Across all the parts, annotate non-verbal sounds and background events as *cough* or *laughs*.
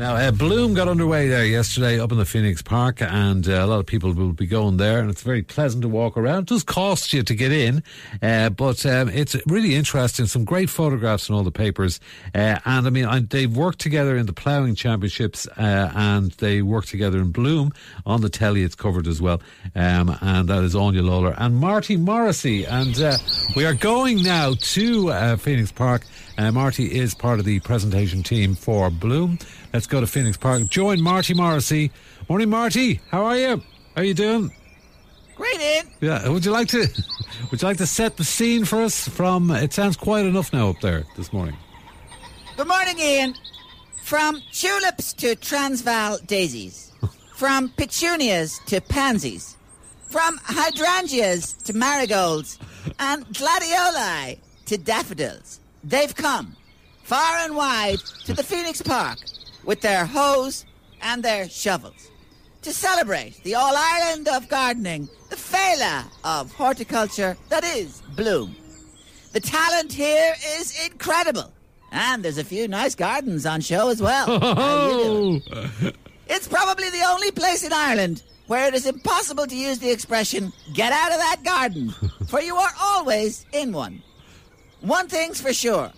Now, uh, Bloom got underway there yesterday up in the Phoenix Park, and uh, a lot of people will be going there, and it's very pleasant to walk around. It does cost you to get in, uh, but um, it's really interesting. Some great photographs in all the papers, uh, and I mean, I, they've worked together in the ploughing championships, uh, and they work together in Bloom on the telly. It's covered as well, um, and that is Áine Lawlor and Marty Morrissey, and uh, we are going now to Phoenix Park. Marty is part of the presentation team for Bloom. Let's go to Phoenix Park. Join Marty Morrissey. Morning, Marty. How are you? How are you doing? Great, Ian. Yeah. Would you like to? *laughs* Would you like to set the scene for us? From it sounds quiet enough now up there this morning. Good morning, Ian. From tulips to Transvaal daisies, *laughs* from petunias to pansies, from hydrangeas to marigolds, and gladioli to daffodils, they've come far and wide to the Phoenix Park with their hoes and their shovels to celebrate the All Ireland of Gardening, the Fela of horticulture that is Bloom. The talent here is incredible, and there's a few nice gardens on show as well. *laughs* Oh. it's probably the only place in Ireland where it is impossible to use the expression "get out of that garden," *laughs* for you are always in one. One thing's for sure: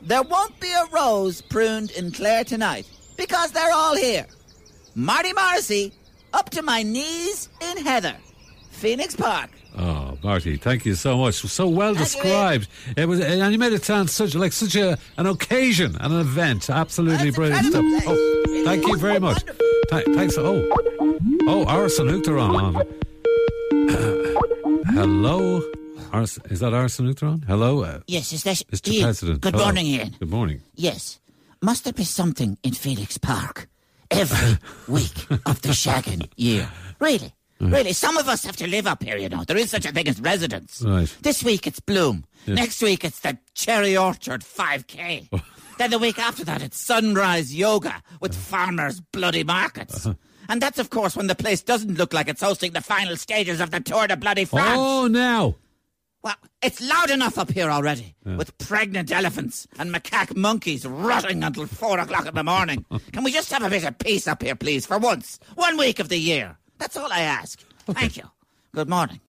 there won't be a rose pruned in Clare tonight because they're all here. Marty Morrissey, up to my knees in heather. Phoenix Park. Oh, Marty, thank you so much. So well thank described. You. It was, and you made it sound such like such a an occasion an event. Absolutely That's brilliant stuff. Oh, thank you very much. Th- thanks. Oh, oh, Áras an Uachtaráin on. *clears throat* Hello. Ars- is that Áras an Uachtaráin? Hello. Uh, yes, is that Mr. Ian, President? Good Hello. morning, Ian. Good morning. Yes. Must there be something in Phoenix Park every *laughs* week of the shagging year? Really? Really, some of us have to live up here, you know. There is such a thing as residence. Right. This week it's Bloom. Next week it's the Cherry Orchard 5K. *laughs* then the week after that it's Sunrise Yoga with farmers' bloody markets. Uh-huh. And that's, of course, when the place doesn't look like it's hosting the final stages of the Tour de Bloody France. Oh, now. Well, it's loud enough up here already, with pregnant elephants and macaque monkeys rotting until four o'clock in the morning. *laughs* Can we just have a bit of peace up here, please, for once? One week of the year. That's all I ask. Thank you. Good morning.